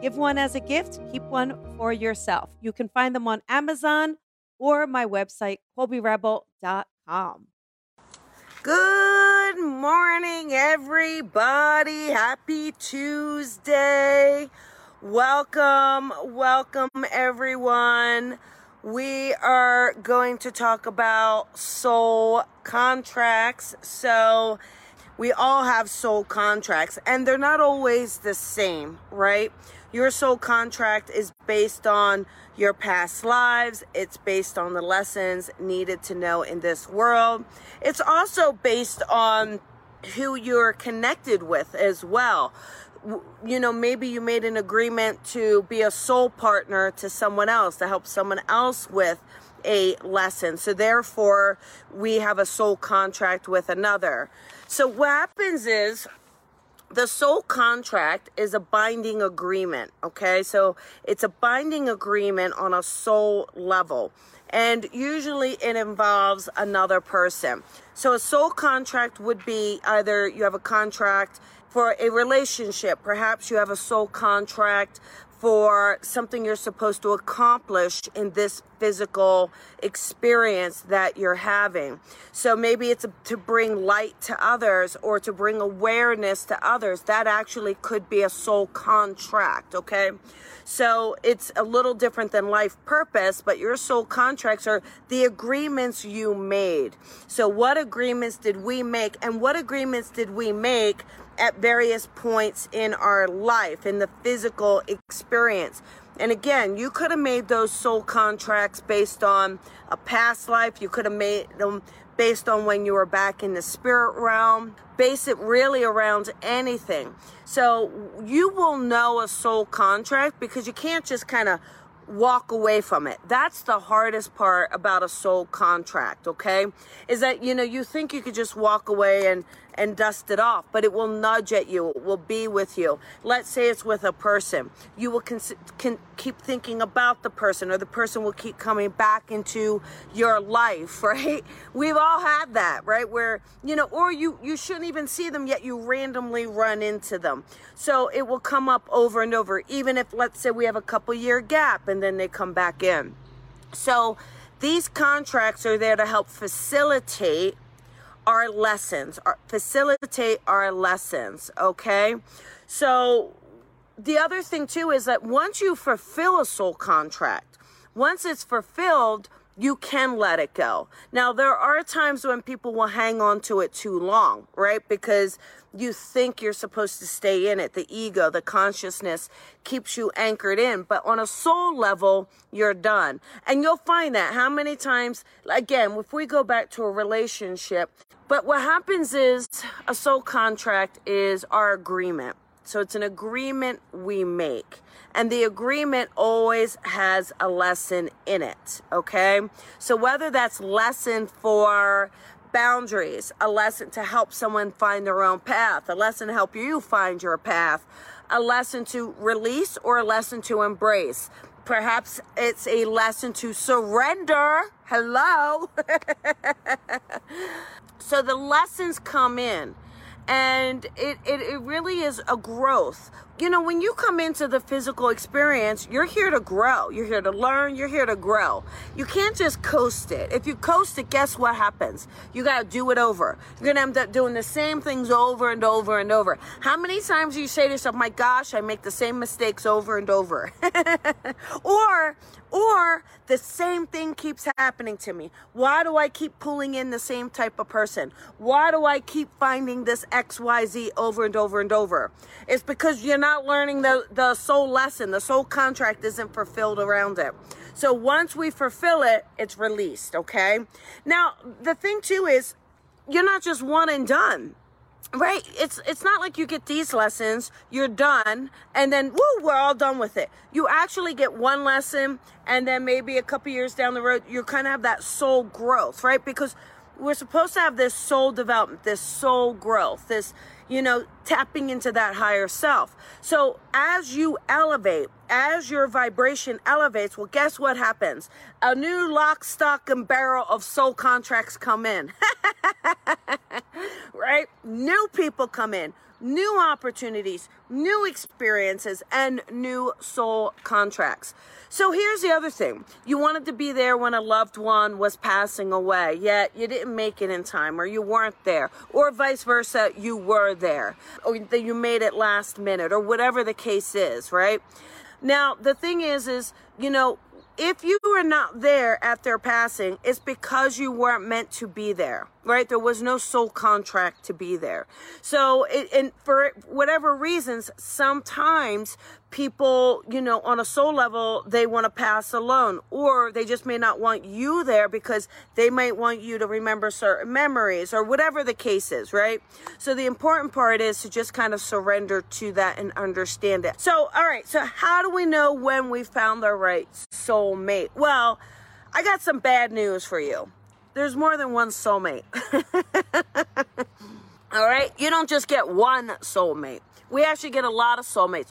Give one as a gift, keep one for yourself. You can find them on Amazon or my website, colbyrebel.com. Good morning, everybody. Happy Tuesday. Welcome, welcome, everyone. We are going to talk about soul contracts. So, we all have soul contracts, and they're not always the same, right? Your soul contract is based on your past lives. It's based on the lessons needed to know in this world. It's also based on who you're connected with as well. You know, maybe you made an agreement to be a soul partner to someone else, to help someone else with a lesson. So, therefore, we have a soul contract with another. So, what happens is the soul contract is a binding agreement, okay? So it's a binding agreement on a soul level. And usually it involves another person. So a soul contract would be either you have a contract for a relationship, perhaps you have a soul contract for something you're supposed to accomplish in this physical experience that you're having. So maybe it's to bring light to others or to bring awareness to others. That actually could be a soul contract, okay? So it's a little different than life purpose, but your soul contracts are the agreements you made. So, what agreements did we make, and what agreements did we make at various points in our life, in the physical experience. And again, you could have made those soul contracts based on a past life. You could have made them based on when you were back in the spirit realm. Base it really around anything. So you will know a soul contract because you can't just kind of walk away from it. That's the hardest part about a soul contract, okay? Is that, you know, you think you could just walk away and and dust it off, but it will nudge at you. It will be with you. Let's say it's with a person. You will cons- can keep thinking about the person, or the person will keep coming back into your life, right? We've all had that, right? Where, you know, or you, you shouldn't even see them, yet you randomly run into them. So it will come up over and over, even if, let's say, we have a couple year gap and then they come back in. So these contracts are there to help facilitate our lessons, our, facilitate our lessons, okay? So the other thing too is that once you fulfill a soul contract, once it's fulfilled, you can let it go. Now, there are times when people will hang on to it too long, right? Because you think you're supposed to stay in it. The ego, the consciousness keeps you anchored in. But on a soul level, you're done. And you'll find that how many times, again, if we go back to a relationship, but what happens is a soul contract is our agreement. So it's an agreement we make. And the agreement always has a lesson in it. Okay. So whether that's lesson for boundaries, a lesson to help someone find their own path, a lesson to help you find your path, a lesson to release or a lesson to embrace. Perhaps it's a lesson to surrender. Hello. So the lessons come in and it, it, it really is a growth you know, when you come into the physical experience, you're here to grow. You're here to learn. You're here to grow. You can't just coast it. If you coast it, guess what happens? You got to do it over. You're going to end up doing the same things over and over and over. How many times do you say to yourself, my gosh, I make the same mistakes over and over? or, or the same thing keeps happening to me. Why do I keep pulling in the same type of person? Why do I keep finding this XYZ over and over and over? It's because you're not learning the, the soul lesson. The soul contract isn't fulfilled around it. So once we fulfill it, it's released, okay? Now, the thing too is, you're not just one and done. right it's it's not like you get these lessons you're done and then woo we're all done with it you actually get one lesson and then maybe a couple years down the road you kind of have that soul growth right because we're supposed to have this soul development this soul growth this you know, tapping into that higher self. So as you elevate, as your vibration elevates, well, guess what happens? A new lock, stock, and barrel of soul contracts come in. right? New people come in new opportunities, new experiences, and new soul contracts. So here's the other thing. You wanted to be there when a loved one was passing away, yet you didn't make it in time, or you weren't there, or vice versa, you were there, or that you made it last minute, or whatever the case is, right? Now, the thing is, is, you know, if you were not there at their passing, it's because you weren't meant to be there, right? There was no soul contract to be there. So, it, and for whatever reasons, sometimes people, you know, on a soul level, they want to pass alone, or they just may not want you there because they might want you to remember certain memories or whatever the case is, right? So the important part is to just kind of surrender to that and understand it. So, all right, so how do we know when we found the right soulmate? Well, I got some bad news for you. There's more than one soulmate. all right, you don't just get one soulmate. We actually get a lot of soulmates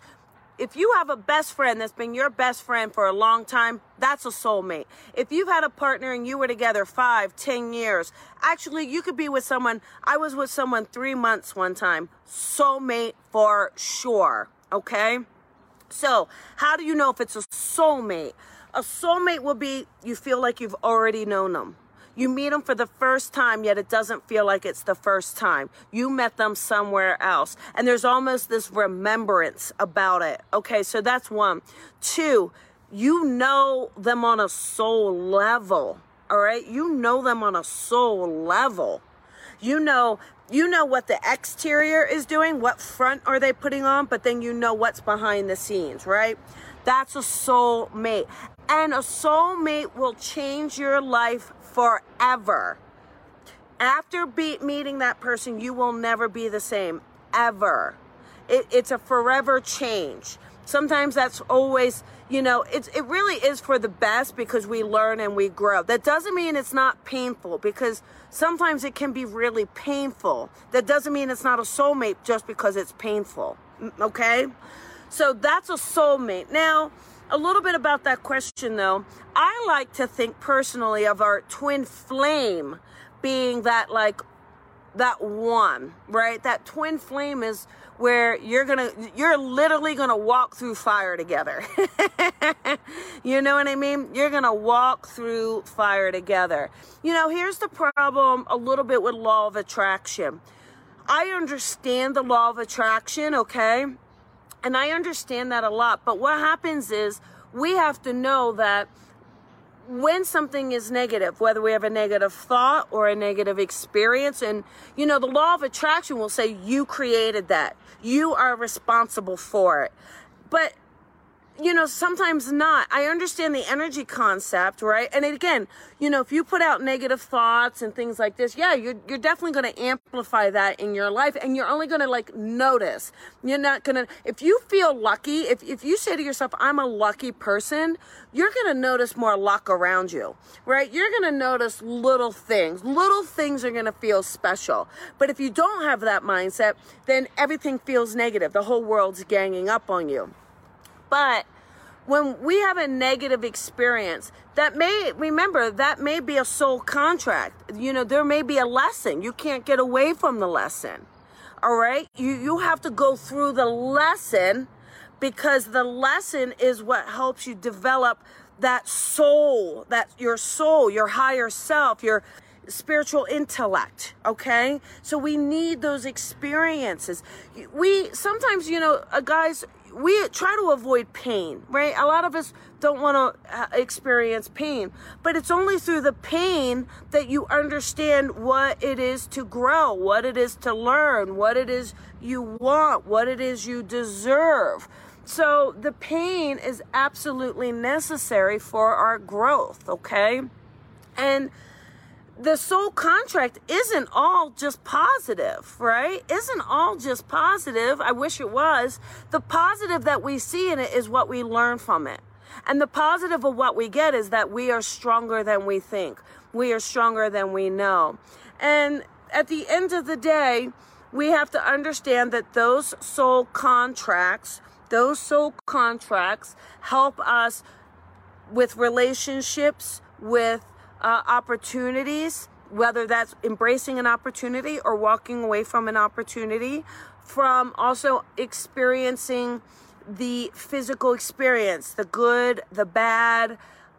if you have a best friend that's been your best friend for a long time, that's a soulmate. If you've had a partner and you were together five, ten years, actually, you could be with someone. I was with someone three months one time. Soulmate for sure. Okay? So, how do you know if it's a soulmate? A soulmate will be you feel like you've already known them. You meet them for the first time, yet it doesn't feel like it's the first time. You met them somewhere else. And there's almost this remembrance about it. Okay, so that's one. Two, you know them on a soul level. All right, you know them on a soul level. You know you know what the exterior is doing, what front are they putting on, but then you know what's behind the scenes, right? That's a soul mate. And a soul mate will change your life forever. After be- meeting that person, you will never be the same, ever. It, it's a forever change. Sometimes that's always, you know, it's, it really is for the best because we learn and we grow. That doesn't mean it's not painful because sometimes it can be really painful. That doesn't mean it's not a soulmate just because it's painful. Okay? So that's a soulmate. Now, a little bit about that question though. I like to think personally of our twin flame being that like that one, right? That twin flame is where you're gonna you're literally gonna walk through fire together. You know what i mean? You're gonna walk through fire together. You know here's the problem a little bit with law of attraction. I understand the law of attraction okay and I understand that a lot. But what happens is we have to know that when something is negative, whether we have a negative thought or a negative experience, and you know, the law of attraction will say you created that, you are responsible for it. But you know, sometimes not. I understand the energy concept, right? And again, you know, if you put out negative thoughts and things like this, yeah, you're, you're definitely going to amplify that in your life and you're only going to like notice. You're not going to, if you feel lucky, if, if you say to yourself, I'm a lucky person, you're going to notice more luck around you, right? You're going to notice little things. Little things are going to feel special. But if you don't have that mindset, then everything feels negative. The whole world's ganging up on you. But when we have a negative experience, that may, remember, that may be a soul contract. You know, there may be a lesson. You can't get away from the lesson. All right? You, you have to go through the lesson because the lesson is what helps you develop that soul, that your soul, your higher self, your spiritual intellect okay so we need those experiences we sometimes you know uh, guys we try to avoid pain, right? A lot of us don't want to uh, experience pain, but it's only through the pain that you understand what it is to grow, what it is to learn, what it is you want, what it is you deserve. So the pain is absolutely necessary for our growth, okay? And the soul contract isn't all just positive, right? Isn't all just positive. I wish it was. The positive that we see in it is what we learn from it. And the positive of what we get is that we are stronger than we think. We are stronger than we know. And at the end of the day, we have to understand that those soul contracts, those soul contracts help us with relationships, with uh, opportunities, whether that's embracing an opportunity or walking away from an opportunity, from also experiencing the physical experience the good, the bad,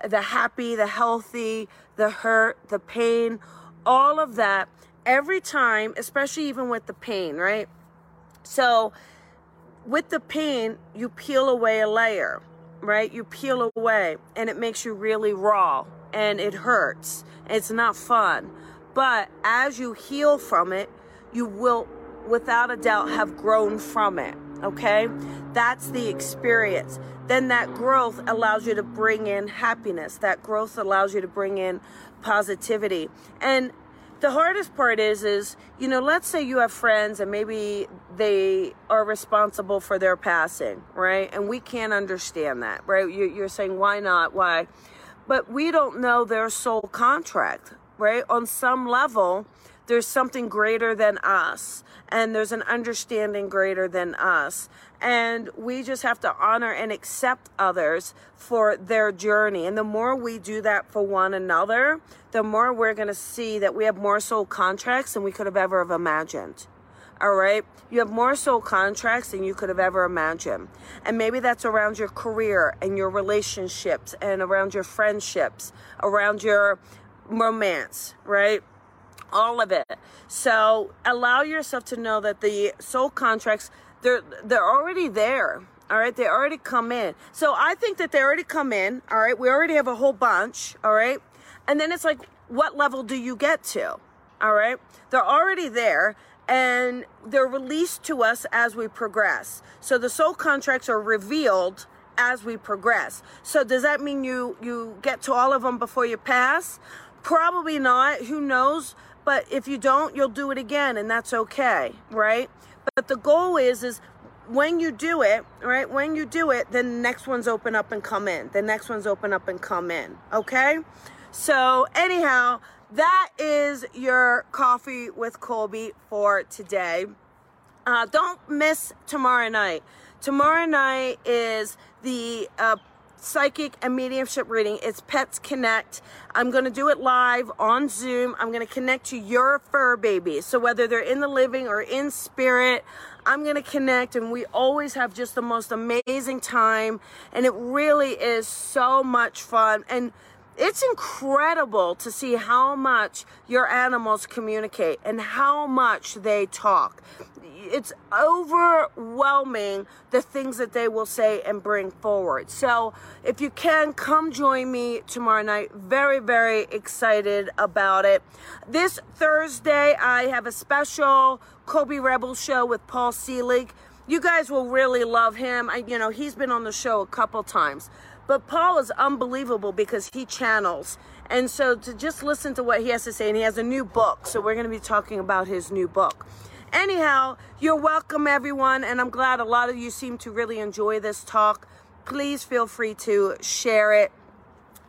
the happy, the healthy, the hurt, the pain, all of that every time, especially even with the pain, right? So, with the pain, you peel away a layer, right? You peel away and it makes you really raw and it hurts. It's not fun. But as you heal from it, you will, without a doubt, have grown from it. Okay? That's the experience. Then that growth allows you to bring in happiness. That growth allows you to bring in positivity. And the hardest part is is you know let's say you have friends and maybe they are responsible for their passing right and we can't understand that right you're saying why not why but we don't know their soul contract, right? On some level, there's something greater than us, and there's an understanding greater than us. And we just have to honor and accept others for their journey. And the more we do that for one another, the more we're going to see that we have more soul contracts than we could have ever have imagined. All right. You have more soul contracts than you could have ever imagined. And maybe that's around your career and your relationships and around your friendships, around your romance, right? All of it. So allow yourself to know that the soul contracts, they're they're already there. All right, they already come in. So I think that they already come in. All right, we already have a whole bunch. All right, and then it's like, what level do you get to? All right, they're already there and they're released to us as we progress. So the soul contracts are revealed as we progress. So does that mean you you get to all of them before you pass? Probably not. Who knows? But if you don't, you'll do it again and that's okay, right? But the goal is is when you do it, right? When you do it, then the next ones open up and come in. The next ones open up and come in. Okay? So anyhow, that is your coffee with Colby for today. Uh, don't miss tomorrow night. Tomorrow night is the uh, psychic and mediumship reading. It's Pets Connect. I'm going to do it live on Zoom. I'm going to connect to your fur baby. So whether they're in the living or in spirit, I'm going to connect and we always have just the most amazing time and it really is so much fun and it's incredible to see how much your animals communicate and how much they talk. It's overwhelming the things that they will say and bring forward. So, if you can, come join me tomorrow night. Very, very excited about it. This Thursday, I have a special Colby Rebel show with Paul Selig. You guys will really love him. I, you know, he's been on the show a couple times. But Paul is unbelievable because he channels. And so to just listen to what he has to say, and he has a new book. So we're going to be talking about his new book. Anyhow, you're welcome, everyone. And I'm glad a lot of you seem to really enjoy this talk. Please feel free to share it.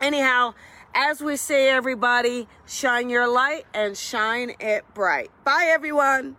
Anyhow, as we say, everybody, shine your light and shine it bright. Bye, everyone.